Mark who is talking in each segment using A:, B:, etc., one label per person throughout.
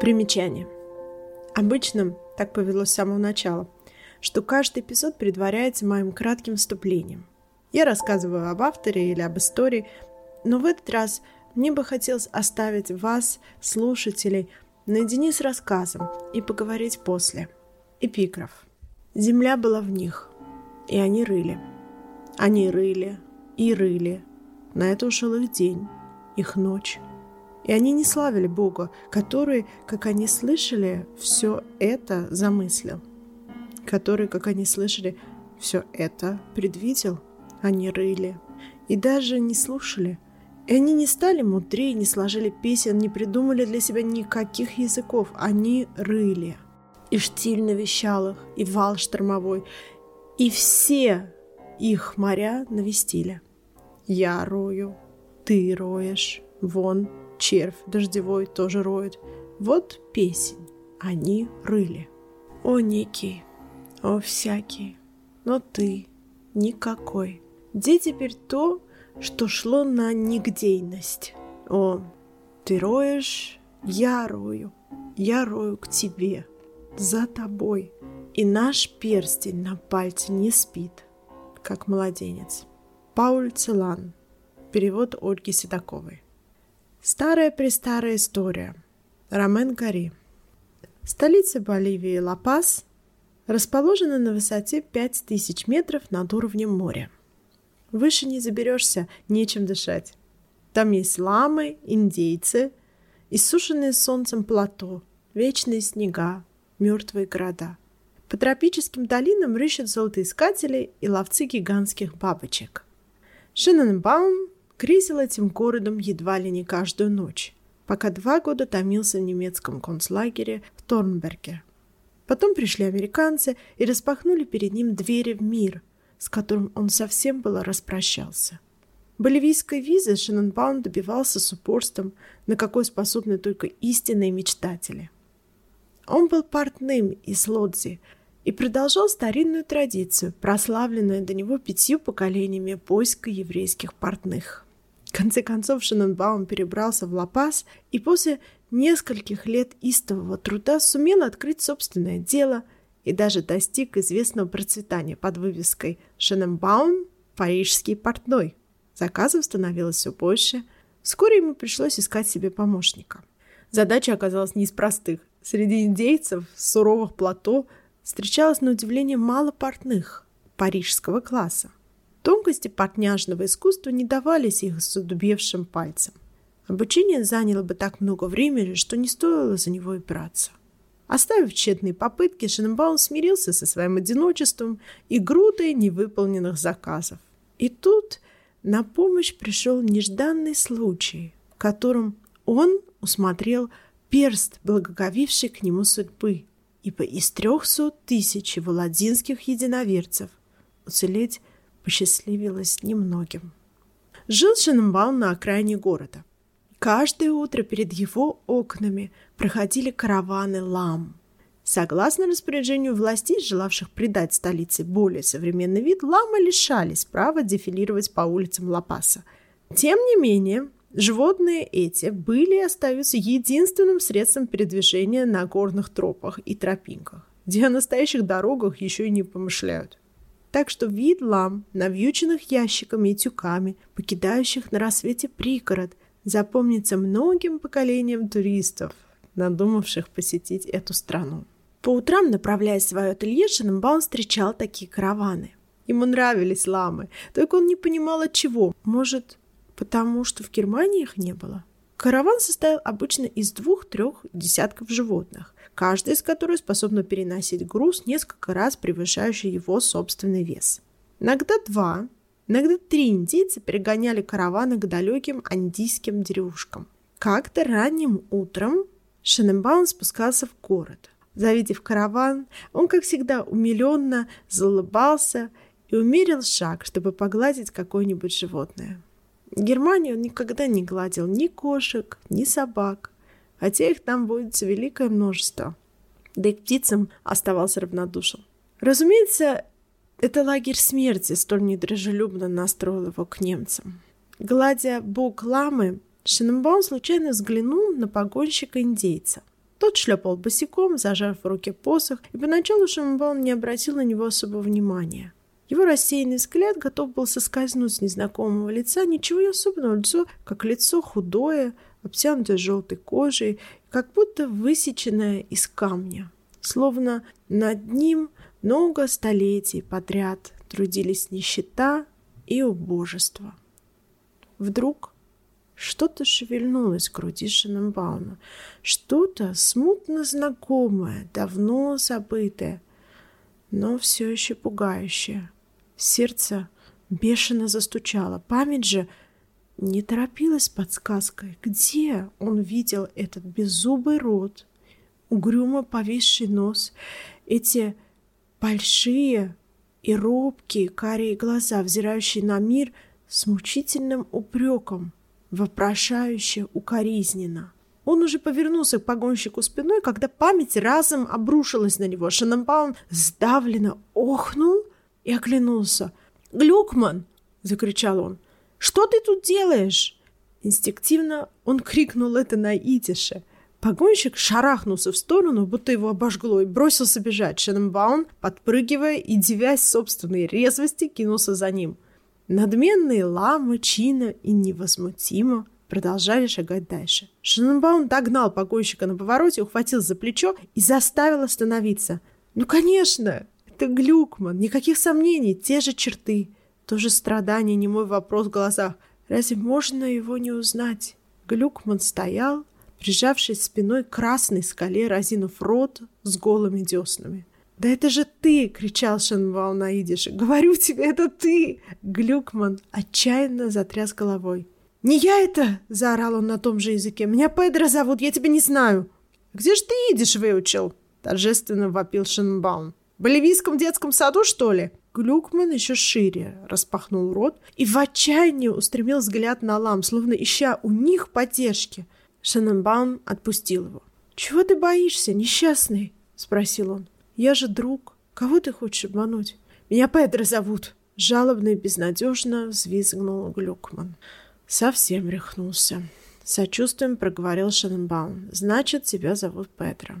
A: Примечание. Обычно так повелось с самого начала, что каждый эпизод предваряется моим кратким вступлением. Я рассказываю об авторе или об истории, но в этот раз мне бы хотелось оставить вас, слушателей, наедине с рассказом и поговорить после. Эпиграф. Земля была в них, и они рыли. Они рыли и рыли. На это ушел их день, их ночь. И они не славили Бога, который, как они слышали, все это замыслил. Который, как они слышали, все это предвидел. Они рыли. И даже не слушали. И они не стали мудрее, не сложили песен, не придумали для себя никаких языков. Они рыли. И штиль навещал их, и вал штормовой, и все их моря навестили. Я рою, ты роешь, вон червь дождевой тоже роет. Вот песень они рыли. О, некий, о, всякий, но ты никакой. Где теперь то, что шло на нигдейность? О, ты роешь, я рою, я рою к тебе, за тобой. И наш перстень на пальце не спит, как младенец. Пауль Целан. Перевод Ольги Седоковой. Старая-престарая история. Ромен Гори. Столица Боливии Ла-Пас расположена на высоте 5000 метров над уровнем моря. Выше не заберешься, нечем дышать. Там есть ламы, индейцы, иссушенные солнцем плато, вечные снега, мертвые города. По тропическим долинам рыщут золотоискатели и ловцы гигантских бабочек. Шенненбаум Кризил этим городом едва ли не каждую ночь, пока два года томился в немецком концлагере в Торнберге. Потом пришли американцы и распахнули перед ним двери в мир, с которым он совсем было распрощался. Боливийской визы Шенненбаум добивался с упорством, на какой способны только истинные мечтатели. Он был портным из Лодзи и продолжал старинную традицию, прославленную до него пятью поколениями поиска еврейских портных. Конце концов Шенненбаум перебрался в Ла-Пас и после нескольких лет истового труда сумел открыть собственное дело и даже достиг известного процветания под вывеской «Шенненбаум – парижский портной». Заказов становилось все больше. Вскоре ему пришлось искать себе помощника. Задача оказалась не из простых. Среди индейцев суровых плато встречалось на удивление мало портных парижского класса. Тонкости портняжного искусства не давались их задубевшим пальцам. Обучение заняло бы так много времени, что не стоило за него и браться. Оставив тщетные попытки, Шенбаум смирился со своим одиночеством и грудой невыполненных заказов. И тут на помощь пришел нежданный случай, в котором он усмотрел перст, благоговивший к нему судьбы, ибо из трехсот тысяч владинских единоверцев уцелеть посчастливилось немногим. Жил Шенбаум на окраине города. Каждое утро перед его окнами проходили караваны лам. Согласно распоряжению властей, желавших придать столице более современный вид, ламы лишались права дефилировать по улицам Лапаса. Тем не менее, животные эти были и остаются единственным средством передвижения на горных тропах и тропинках, где о настоящих дорогах еще и не помышляют так что вид лам, навьюченных ящиками и тюками, покидающих на рассвете пригород, запомнится многим поколениям туристов, надумавших посетить эту страну. По утрам, направляясь в свое ателье, Шенбаум встречал такие караваны. Ему нравились ламы, только он не понимал от чего. Может, потому что в Германии их не было? Караван состоял обычно из двух-трех десятков животных каждая из которых способна переносить груз несколько раз превышающий его собственный вес. Иногда два, иногда три индейца перегоняли караваны к далеким андийским деревушкам. Как-то ранним утром Шенембаун спускался в город. Завидев караван, он, как всегда, умиленно залыбался и умерил шаг, чтобы погладить какое-нибудь животное. В Германии он никогда не гладил ни кошек, ни собак хотя их там водится великое множество. Да и к птицам оставался равнодушен. Разумеется, это лагерь смерти столь недружелюбно настроил его к немцам. Гладя бок ламы, Шиненбаум случайно взглянул на погонщика-индейца. Тот шлепал босиком, зажав в руке посох, и поначалу Шамбаун не обратил на него особого внимания. Его рассеянный взгляд готов был соскользнуть с незнакомого лица, ничего особенного, лицо, как лицо худое, обтянутое желтой кожей, как будто высеченное из камня. Словно над ним много столетий подряд трудились нищета и убожество. Вдруг что-то шевельнулось в груди Шененбауна. Что-то смутно знакомое, давно забытое, но все еще пугающее. Сердце бешено застучало. Память же не торопилась подсказкой. Где он видел этот беззубый рот, угрюмо повисший нос, эти большие и робкие карие глаза, взирающие на мир с мучительным упреком, вопрошающе укоризненно. Он уже повернулся к погонщику спиной, когда память разом обрушилась на него. Шанамбаум сдавленно охнул и оглянулся. «Глюкман!» — закричал он. «Что ты тут делаешь?» Инстинктивно он крикнул это на идише. Погонщик шарахнулся в сторону, будто его обожгло, и бросился бежать. Шенненбаун, подпрыгивая и дивясь собственной резвости, кинулся за ним. Надменные ламы, чина и невозмутимо продолжали шагать дальше. Шенненбаун догнал погонщика на повороте, ухватил за плечо и заставил остановиться. «Ну, конечно! Это Глюкман, никаких сомнений, те же черты, то же страдание, не мой вопрос в глазах. Разве можно его не узнать? Глюкман стоял, прижавшись спиной к красной скале, разинув рот с голыми деснами. «Да это же ты!» — кричал Шенвал на идише. «Говорю тебе, это ты!» Глюкман отчаянно затряс головой. «Не я это!» — заорал он на том же языке. «Меня Педро зовут, я тебя не знаю!» «Где ж ты идиш выучил?» — торжественно вопил Шенбаум. Боливийском детском саду, что ли?» Глюкман еще шире распахнул рот и в отчаянии устремил взгляд на лам, словно ища у них поддержки. Шенненбаум отпустил его. «Чего ты боишься, несчастный?» — спросил он. «Я же друг. Кого ты хочешь обмануть?» «Меня Педро зовут!» Жалобно и безнадежно взвизгнул Глюкман. Совсем рехнулся. Сочувствием проговорил Шенненбаум. «Значит, тебя зовут Педро».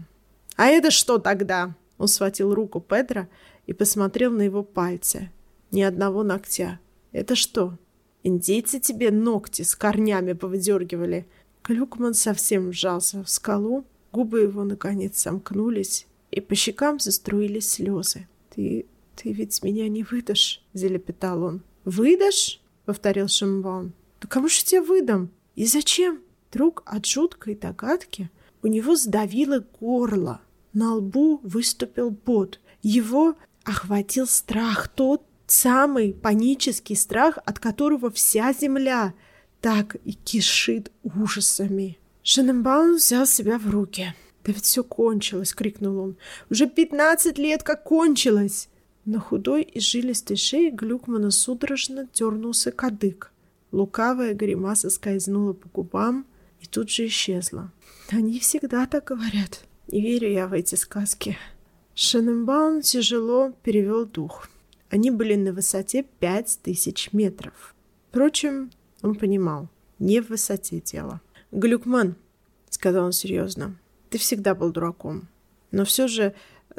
A: «А это что тогда?» Он схватил руку Педро и посмотрел на его пальцы. Ни одного ногтя. «Это что, индейцы тебе ногти с корнями повыдергивали?» Клюкман совсем вжался в скалу, губы его наконец сомкнулись, и по щекам заструились слезы. «Ты... ты ведь меня не выдашь?» — залепетал он. «Выдашь?» — повторил Шамбон. «Да кому же тебя выдам? И зачем?» Вдруг от жуткой догадки у него сдавило горло. На лбу выступил пот. Его охватил страх, тот самый панический страх, от которого вся земля так и кишит ужасами. Шенненбаум взял себя в руки. «Да ведь все кончилось!» — крикнул он. «Уже пятнадцать лет как кончилось!» На худой и жилистой шее Глюкмана судорожно дернулся кадык. Лукавая гримаса скользнула по губам и тут же исчезла. «Они всегда так говорят», не верю я в эти сказки. Шенненбаум тяжело перевел дух. Они были на высоте пять тысяч метров. Впрочем, он понимал, не в высоте дело. «Глюкман», — сказал он серьезно, — «ты всегда был дураком. Но все же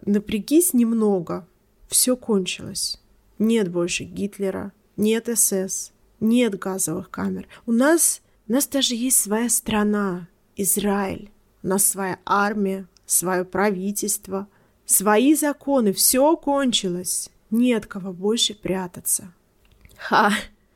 A: напрягись немного. Все кончилось. Нет больше Гитлера, нет СС, нет газовых камер. У нас, у нас даже есть своя страна, Израиль. У нас своя армия, свое правительство, свои законы. Все кончилось. Нет кого больше прятаться. Ха!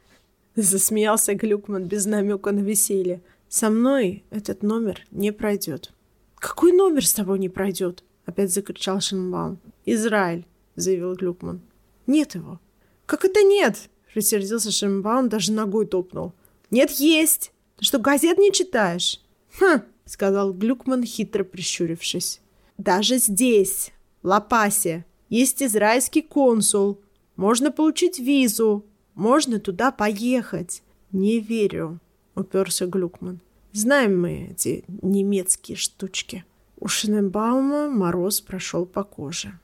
A: Засмеялся Глюкман без намека на веселье. Со мной этот номер не пройдет. Какой номер с тобой не пройдет? Опять закричал Шенбаум. Израиль, заявил Глюкман. Нет его. Как это нет? Рассердился Шенбаум, даже ногой топнул. Нет, есть. Ты что, газет не читаешь? Хм, сказал Глюкман, хитро прищурившись. Даже здесь, в Лапасе, есть израильский консул. Можно получить визу. Можно туда поехать. Не верю, уперся Глюкман. Знаем мы эти немецкие штучки. У Шененбаума мороз прошел по коже.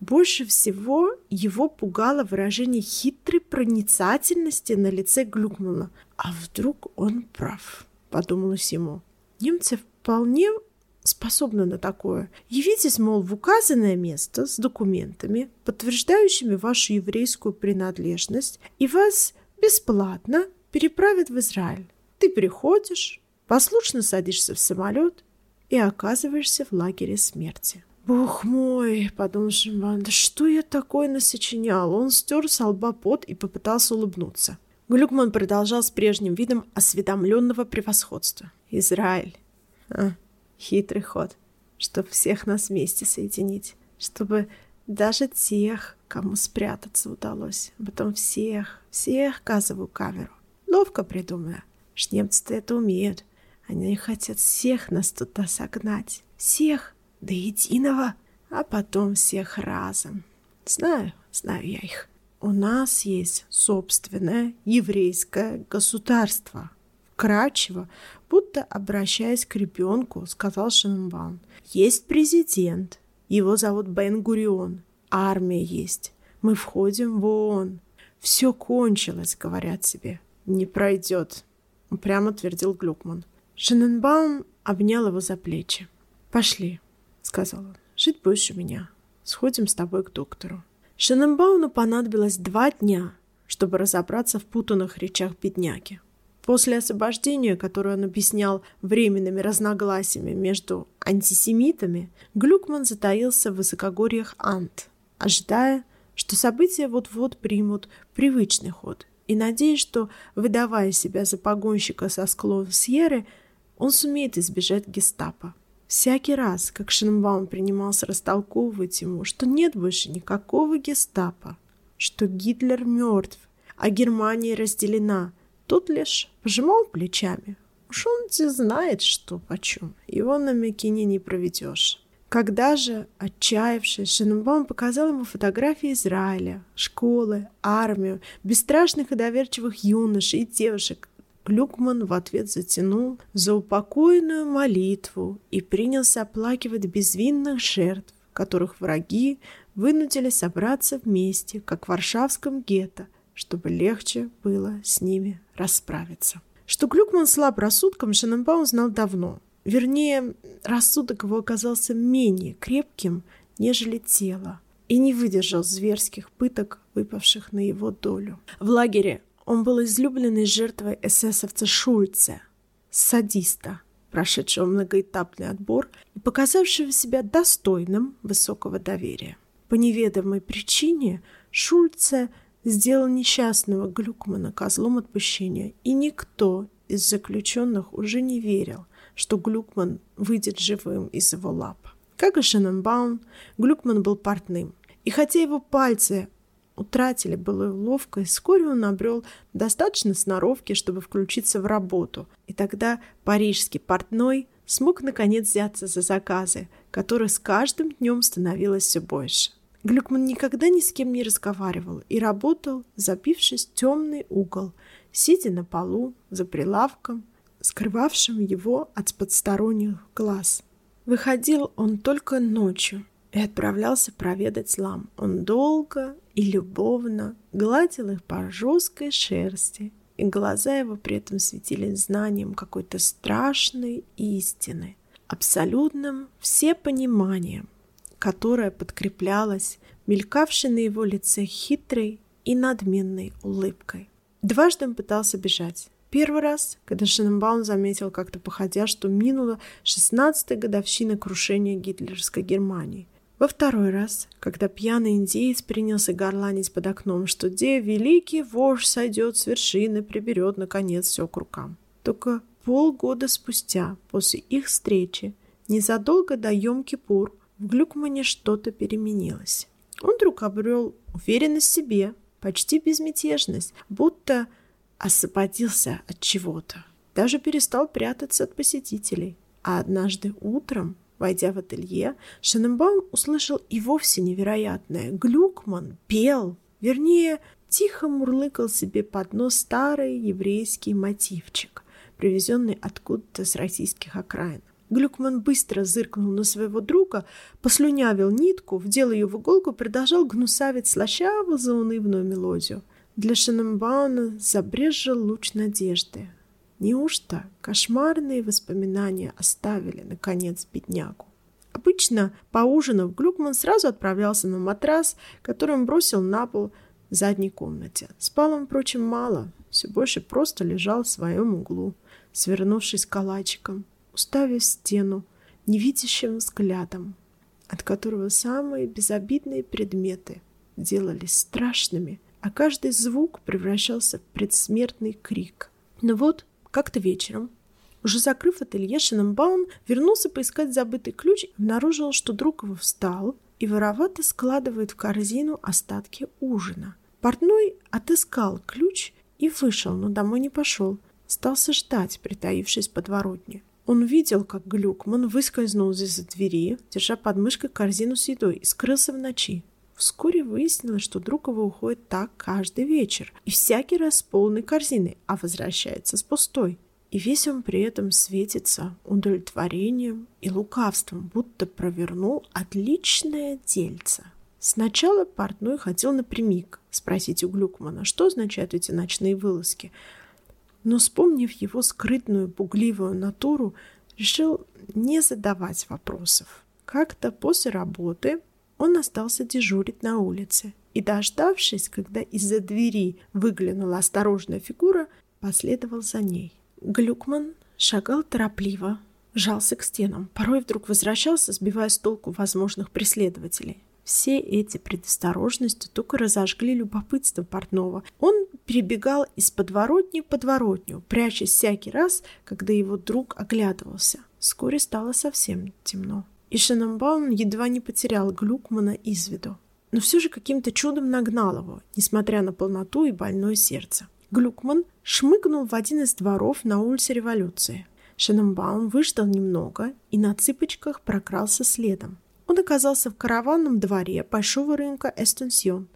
A: Больше всего его пугало выражение хитрой проницательности на лице Глюкмана. А вдруг он прав, подумалось ему. Немцы вполне способна на такое. Явитесь, мол, в указанное место с документами, подтверждающими вашу еврейскую принадлежность, и вас бесплатно переправят в Израиль. Ты приходишь, послушно садишься в самолет и оказываешься в лагере смерти. «Бог мой!» — подумал Шимбан. «Да что я такое насочинял?» Он стер с лба пот и попытался улыбнуться. Глюкман продолжал с прежним видом осведомленного превосходства. «Израиль. А, хитрый ход, чтобы всех нас вместе соединить, чтобы даже тех, кому спрятаться удалось, а потом всех, всех газовую камеру. Ловко придумано. Ж немцы-то это умеют. Они хотят всех нас туда согнать. Всех до единого, а потом всех разом. Знаю, знаю я их. У нас есть собственное еврейское государство. Вкратчиво, будто обращаясь к ребенку, сказал Шенбаум. Есть президент. Его зовут Бен Гурион. Армия есть. Мы входим в ООН. Все кончилось, говорят себе. Не пройдет. Прямо твердил Глюкман. Шененбаум обнял его за плечи. «Пошли», — сказал он. «Жить будешь у меня. Сходим с тобой к доктору». Шененбауну понадобилось два дня, чтобы разобраться в путанных речах бедняги. После освобождения, которое он объяснял временными разногласиями между антисемитами, Глюкман затаился в высокогорьях Ант, ожидая, что события вот-вот примут привычный ход, и надеясь, что, выдавая себя за погонщика со склонов Сьерры, он сумеет избежать гестапо. Всякий раз, как Шенбаум принимался растолковывать ему, что нет больше никакого гестапо, что Гитлер мертв, а Германия разделена, тот лишь пожимал плечами. Уж он знает, что почем, его на Микине не проведешь. Когда же, отчаявшись, Шенбаум показал ему фотографии Израиля, школы, армию, бесстрашных и доверчивых юношей и девушек, Глюкман в ответ затянул за упокойную молитву и принялся оплакивать безвинных жертв, которых враги вынудили собраться вместе, как в варшавском гетто, чтобы легче было с ними расправиться. Что Глюкман слаб рассудком, Шененбаум знал давно. Вернее, рассудок его оказался менее крепким, нежели тело, и не выдержал зверских пыток, выпавших на его долю. В лагере он был излюбленной жертвой эсэсовца Шульца, садиста, прошедшего многоэтапный отбор и показавшего себя достойным высокого доверия. По неведомой причине Шульце сделал несчастного Глюкмана козлом отпущения, и никто из заключенных уже не верил, что Глюкман выйдет живым из его лап. Как и Шенненбаум, Глюкман был портным, и хотя его пальцы утратили былую ловкость, вскоре он обрел достаточно сноровки, чтобы включиться в работу. И тогда парижский портной смог наконец взяться за заказы, которых с каждым днем становилось все больше. Глюкман никогда ни с кем не разговаривал и работал, забившись в темный угол, сидя на полу за прилавком, скрывавшим его от подсторонних глаз. Выходил он только ночью, и отправлялся проведать слам. Он долго и любовно гладил их по жесткой шерсти, и глаза его при этом светились знанием какой-то страшной истины, абсолютным всепониманием, которое подкреплялось мелькавшей на его лице хитрой и надменной улыбкой. Дважды он пытался бежать. Первый раз, когда Шененбаум заметил как-то походя, что минула 16-я годовщина крушения гитлеровской Германии. Во второй раз, когда пьяный индеец принялся горланить под окном, что где великий вождь сойдет с вершины, приберет, наконец, все к рукам. Только полгода спустя, после их встречи, незадолго до Йом-Кипур, в Глюкмане что-то переменилось. Он вдруг обрел уверенность в себе, почти безмятежность, будто освободился от чего-то. Даже перестал прятаться от посетителей. А однажды утром Войдя в ателье, Шененбаум услышал и вовсе невероятное. Глюкман пел, вернее, тихо мурлыкал себе под нос старый еврейский мотивчик, привезенный откуда-то с российских окраин. Глюкман быстро зыркнул на своего друга, послюнявил нитку, вдел ее в иголку продолжал гнусавить слащаво заунывную мелодию. Для Шененбауна забрежил луч надежды. Неужто кошмарные воспоминания оставили, наконец, беднягу? Обычно, поужинав, Глюкман сразу отправлялся на матрас, который он бросил на пол в задней комнате. Спал он, впрочем, мало, все больше просто лежал в своем углу, свернувшись калачиком, уставив стену невидящим взглядом, от которого самые безобидные предметы делались страшными, а каждый звук превращался в предсмертный крик. Но вот как-то вечером, уже закрыв ателье, Шенненбаум вернулся поискать забытый ключ и обнаружил, что друг его встал и воровато складывает в корзину остатки ужина. Портной отыскал ключ и вышел, но домой не пошел. Стался ждать, притаившись под воротне. Он видел, как Глюкман выскользнул из-за двери, держа под мышкой корзину с едой, и скрылся в ночи. Вскоре выяснилось, что друг его уходит так каждый вечер, и всякий раз с полной корзиной, а возвращается с пустой. И весь он при этом светится удовлетворением и лукавством, будто провернул отличное дельце. Сначала портной хотел напрямик спросить у Глюкмана, что означают эти ночные вылазки – но, вспомнив его скрытную, пугливую натуру, решил не задавать вопросов. Как-то после работы он остался дежурить на улице и, дождавшись, когда из-за двери выглянула осторожная фигура, последовал за ней. Глюкман шагал торопливо, жался к стенам, порой вдруг возвращался, сбивая с толку возможных преследователей. Все эти предосторожности только разожгли любопытство портного. Он перебегал из подворотни в подворотню, прячась всякий раз, когда его друг оглядывался. Вскоре стало совсем темно. И Шенненбаум едва не потерял Глюкмана из виду. Но все же каким-то чудом нагнал его, несмотря на полноту и больное сердце. Глюкман шмыгнул в один из дворов на улице Революции. Шенненбаум выждал немного и на цыпочках прокрался следом. Он оказался в караванном дворе большого рынка Эстенсьон,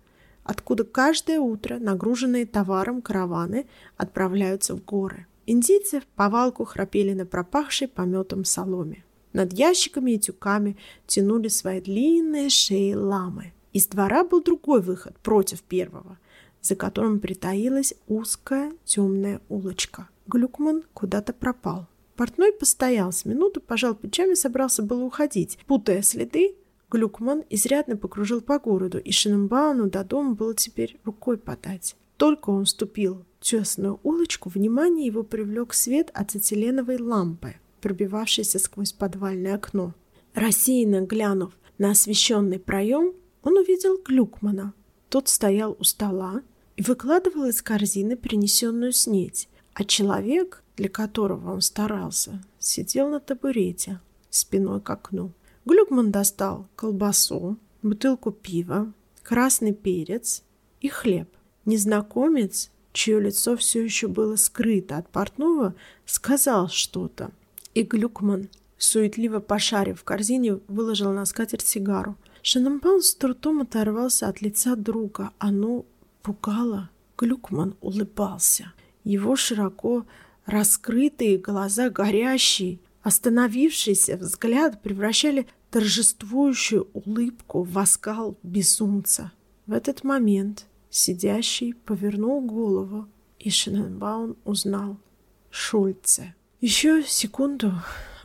A: откуда каждое утро нагруженные товаром караваны отправляются в горы. Индийцы в повалку храпели на пропахшей пометом соломе. Над ящиками и тюками тянули свои длинные шеи ламы. Из двора был другой выход против первого, за которым притаилась узкая темная улочка. Глюкман куда-то пропал. Портной постоял с минуту, пожал плечами, собрался было уходить. Путая следы, Глюкман изрядно покружил по городу, и Шинембауну до дома было теперь рукой подать. Только он ступил в тесную улочку, внимание его привлек свет ацетиленовой лампы, пробивавшейся сквозь подвальное окно. Рассеянно глянув на освещенный проем, он увидел Глюкмана. Тот стоял у стола и выкладывал из корзины принесенную снеть, а человек, для которого он старался, сидел на табурете, спиной к окну. Глюкман достал колбасу, бутылку пива, красный перец и хлеб. Незнакомец, чье лицо все еще было скрыто от портного, сказал что-то. И Глюкман, суетливо пошарив в корзине, выложил на скатерть сигару. Шенненбаум с трудом оторвался от лица друга. Оно пугало. Глюкман улыбался. Его широко Раскрытые глаза горящие, остановившийся взгляд превращали торжествующую улыбку в оскал безумца. В этот момент сидящий повернул голову, и Шененбаун узнал Шульце. Еще секунду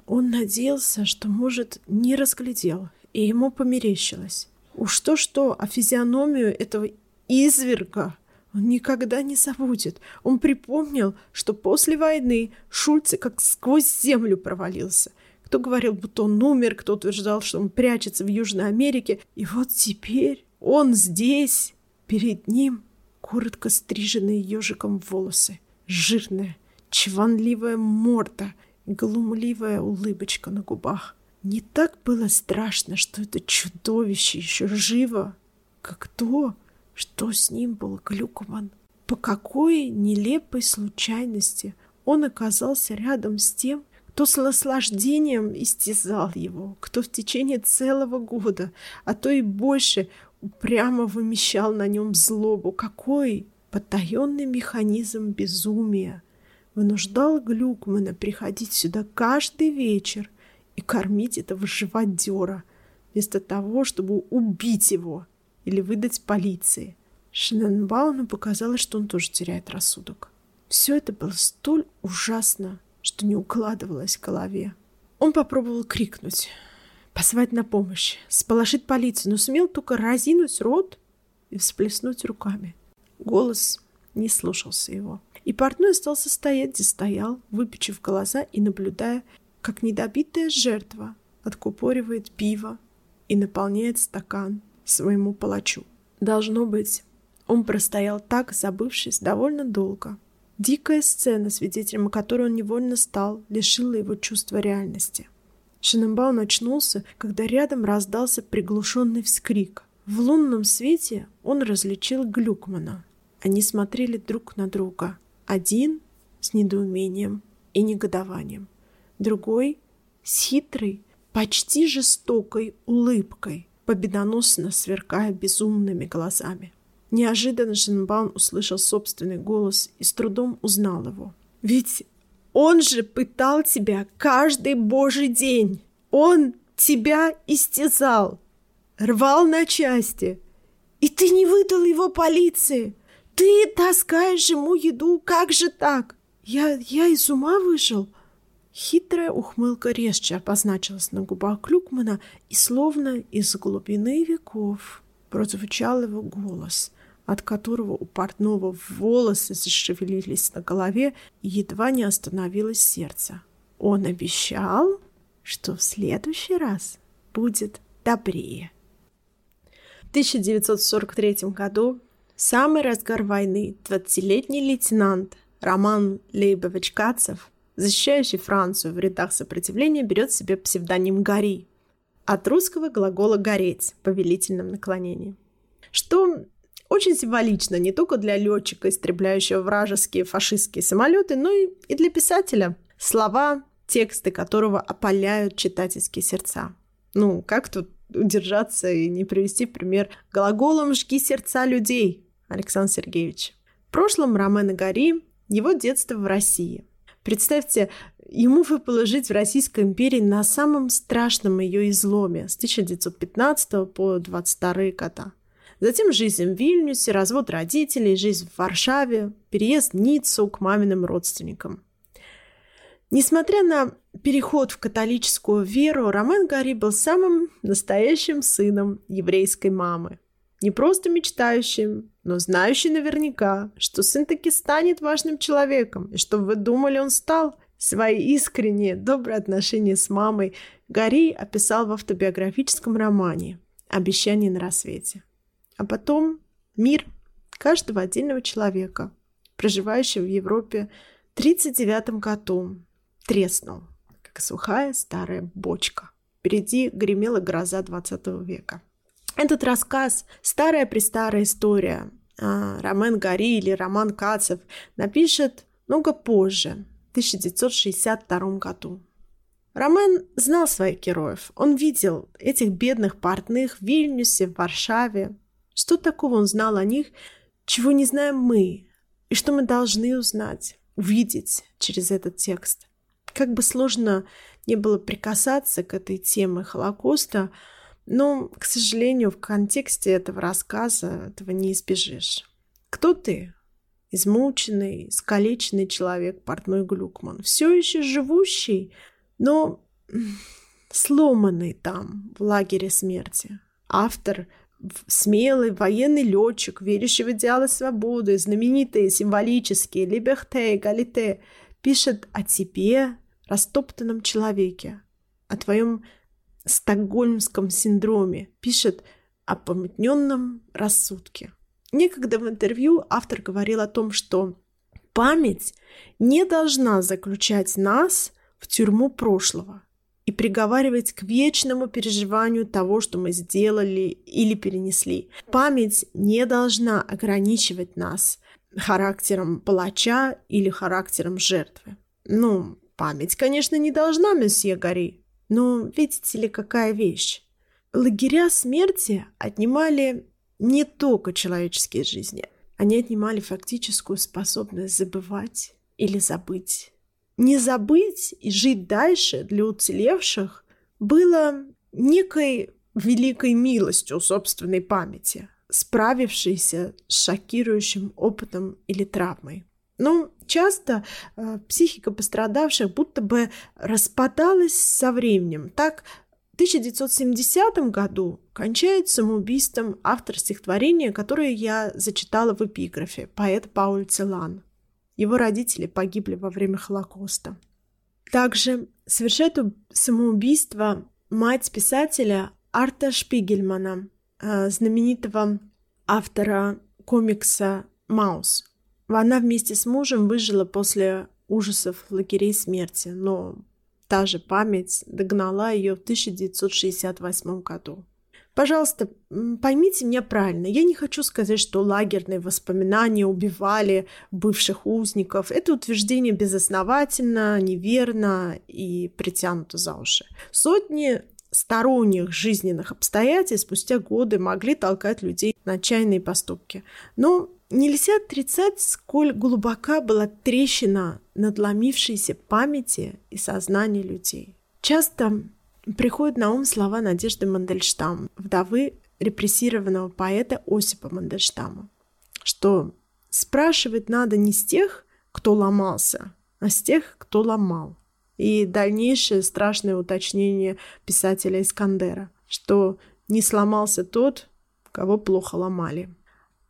A: он надеялся, что, может, не разглядел, и ему померещилось. Уж то-что, а физиономию этого изверга он никогда не забудет. Он припомнил, что после войны Шульце как сквозь землю провалился. Кто говорил, будто он умер, кто утверждал, что он прячется в Южной Америке. И вот теперь он здесь, перед ним, коротко стриженные ежиком волосы, жирная, чванливая морда, глумливая улыбочка на губах. Не так было страшно, что это чудовище еще живо, как то, что с ним был Глюкман? По какой нелепой случайности он оказался рядом с тем, кто с наслаждением истязал его, кто в течение целого года, а то и больше, упрямо вымещал на нем злобу. Какой потаенный механизм безумия вынуждал Глюкмана приходить сюда каждый вечер и кормить этого живодера, вместо того, чтобы убить его или выдать полиции. Шенненбауну показалось, что он тоже теряет рассудок. Все это было столь ужасно, что не укладывалось в голове. Он попробовал крикнуть, позвать на помощь, сполошить полицию, но сумел только разинуть рот и всплеснуть руками. Голос не слушался его. И портной остался стоять, где стоял, выпечив глаза и наблюдая, как недобитая жертва откупоривает пиво и наполняет стакан своему палачу. Должно быть, он простоял так, забывшись, довольно долго. Дикая сцена, свидетелем которой он невольно стал, лишила его чувства реальности. Шененбаун очнулся, когда рядом раздался приглушенный вскрик. В лунном свете он различил Глюкмана. Они смотрели друг на друга. Один с недоумением и негодованием, другой с хитрой, почти жестокой улыбкой, победоносно сверкая безумными глазами. Неожиданно Шенбаун услышал собственный голос и с трудом узнал его. «Ведь он же пытал тебя каждый божий день! Он тебя истязал, рвал на части, и ты не выдал его полиции! Ты таскаешь ему еду, как же так? Я, я из ума вышел!» Хитрая ухмылка резче обозначилась на губах Клюкмана, и словно из глубины веков прозвучал его голос, от которого у портного волосы зашевелились на голове и едва не остановилось сердце. Он обещал, что в следующий раз будет добрее. В 1943 году, в самый разгар войны, 20-летний лейтенант Роман Лейбович Кацев – защищающий Францию в рядах сопротивления, берет себе псевдоним Гори от русского глагола «гореть» в повелительном наклонении. Что очень символично не только для летчика, истребляющего вражеские фашистские самолеты, но и для писателя. Слова, тексты которого опаляют читательские сердца. Ну, как тут удержаться и не привести пример глаголом «жги сердца людей» Александр Сергеевич. В прошлом Ромена Гори – его детство в России – Представьте, ему выпало жить в Российской империи на самом страшном ее изломе с 1915 по 22 года. Затем жизнь в Вильнюсе, развод родителей, жизнь в Варшаве, переезд в Ниццу к маминым родственникам. Несмотря на переход в католическую веру, Ромен Гарри был самым настоящим сыном еврейской мамы. Не просто мечтающим, но знающий наверняка, что сын таки станет важным человеком, и что вы думали, он стал. Свои искренние, добрые отношения с мамой Гарри описал в автобиографическом романе «Обещание на рассвете». А потом мир каждого отдельного человека, проживающего в Европе в 1939 году, треснул, как сухая старая бочка. Впереди гремела гроза 20 века. Этот рассказ – старая-престарая история. А, Ромен Гори или Роман Кацев напишет много позже, в 1962 году. Ромен знал своих героев. Он видел этих бедных портных в Вильнюсе, в Варшаве. Что такого он знал о них, чего не знаем мы, и что мы должны узнать, увидеть через этот текст. Как бы сложно не было прикасаться к этой теме Холокоста – но, к сожалению, в контексте этого рассказа этого не избежишь. Кто ты? Измученный, искалеченный человек, портной Глюкман. Все еще живущий, но сломанный там, в лагере смерти. Автор смелый военный летчик, верящий в идеалы свободы, знаменитые символические «Либерте», «Галите», пишет о тебе, растоптанном человеке, о твоем стокгольмском синдроме, пишет о помутненном рассудке. Некогда в интервью автор говорил о том, что память не должна заключать нас в тюрьму прошлого и приговаривать к вечному переживанию того, что мы сделали или перенесли. Память не должна ограничивать нас характером палача или характером жертвы. Ну, память, конечно, не должна, месье Гори, но видите ли, какая вещь? Лагеря смерти отнимали не только человеческие жизни. Они отнимали фактическую способность забывать или забыть. Не забыть и жить дальше для уцелевших было некой великой милостью собственной памяти, справившейся с шокирующим опытом или травмой. Но часто э, психика пострадавших будто бы распадалась со временем. Так, в 1970 году кончает самоубийством автор стихотворения, которое я зачитала в эпиграфе, поэт Пауль Целан. Его родители погибли во время Холокоста. Также совершает самоубийство мать писателя Арта Шпигельмана, э, знаменитого автора комикса «Маус». Она вместе с мужем выжила после ужасов лагерей смерти, но та же память догнала ее в 1968 году. Пожалуйста, поймите меня правильно. Я не хочу сказать, что лагерные воспоминания убивали бывших узников. Это утверждение безосновательно, неверно и притянуто за уши. Сотни сторонних жизненных обстоятельств спустя годы могли толкать людей на отчаянные поступки. Но нельзя отрицать, сколь глубока была трещина надломившейся памяти и сознания людей. Часто приходят на ум слова Надежды Мандельштам, вдовы репрессированного поэта Осипа Мандельштама, что спрашивать надо не с тех, кто ломался, а с тех, кто ломал. И дальнейшее страшное уточнение писателя Искандера, что не сломался тот, кого плохо ломали.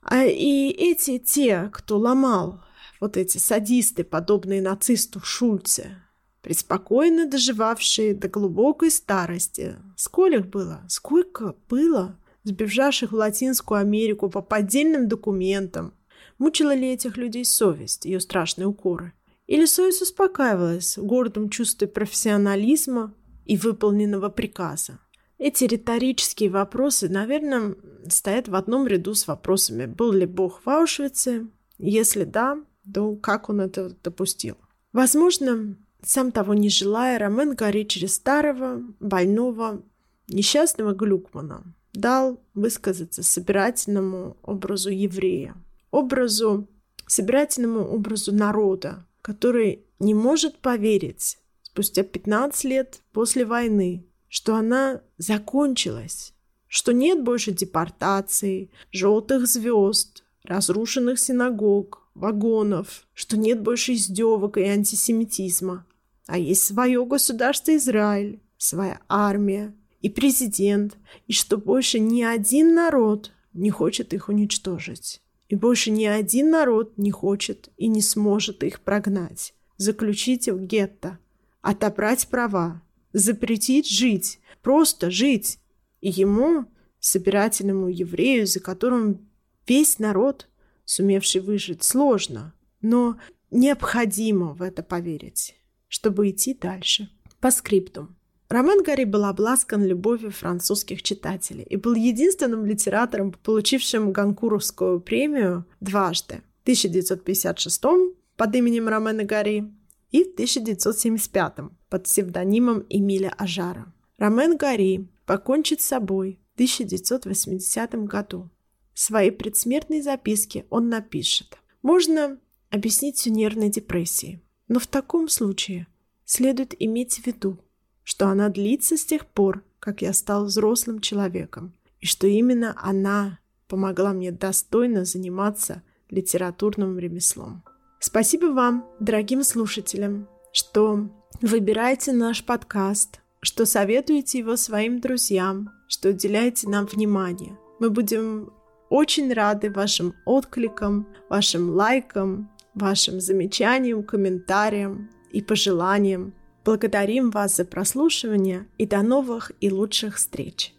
A: А и эти те, кто ломал, вот эти садисты, подобные нацисту Шульце, преспокойно доживавшие до глубокой старости. Сколько их было? Сколько было? Сбежавших в Латинскую Америку по поддельным документам. Мучила ли этих людей совесть, ее страшные укоры? Или совесть успокаивалась в гордом чувстве профессионализма и выполненного приказа? Эти риторические вопросы, наверное, стоят в одном ряду с вопросами, был ли Бог в Аушвице, если да, то как он это допустил. Возможно, сам того не желая, Ромен Гори через старого, больного, несчастного Глюкмана. Дал высказаться собирательному образу еврея, образу, собирательному образу народа, который не может поверить спустя 15 лет после войны, что она закончилась, что нет больше депортаций, желтых звезд, разрушенных синагог, вагонов, что нет больше издевок и антисемитизма, а есть свое государство Израиль, своя армия и президент, и что больше ни один народ не хочет их уничтожить. И больше ни один народ не хочет и не сможет их прогнать, заключить в гетто, отобрать права, запретить жить, просто жить. И ему, собирательному еврею, за которым весь народ, сумевший выжить, сложно, но необходимо в это поверить чтобы идти дальше. По скрипту. Роман Гарри был обласкан любовью французских читателей и был единственным литератором, получившим Ганкуровскую премию дважды. В 1956 под именем Романа Гарри и в 1975 под псевдонимом Эмиля Ажара. Ромен Гарри покончит с собой в 1980 году. В своей предсмертной записке он напишет «Можно объяснить всю нервной депрессией. Но в таком случае следует иметь в виду, что она длится с тех пор, как я стал взрослым человеком, и что именно она помогла мне достойно заниматься литературным ремеслом. Спасибо вам, дорогим слушателям, что выбираете наш подкаст, что советуете его своим друзьям, что уделяете нам внимание. Мы будем очень рады вашим откликам, вашим лайкам, вашим замечаниям, комментариям и пожеланиям. Благодарим вас за прослушивание и до новых и лучших встреч!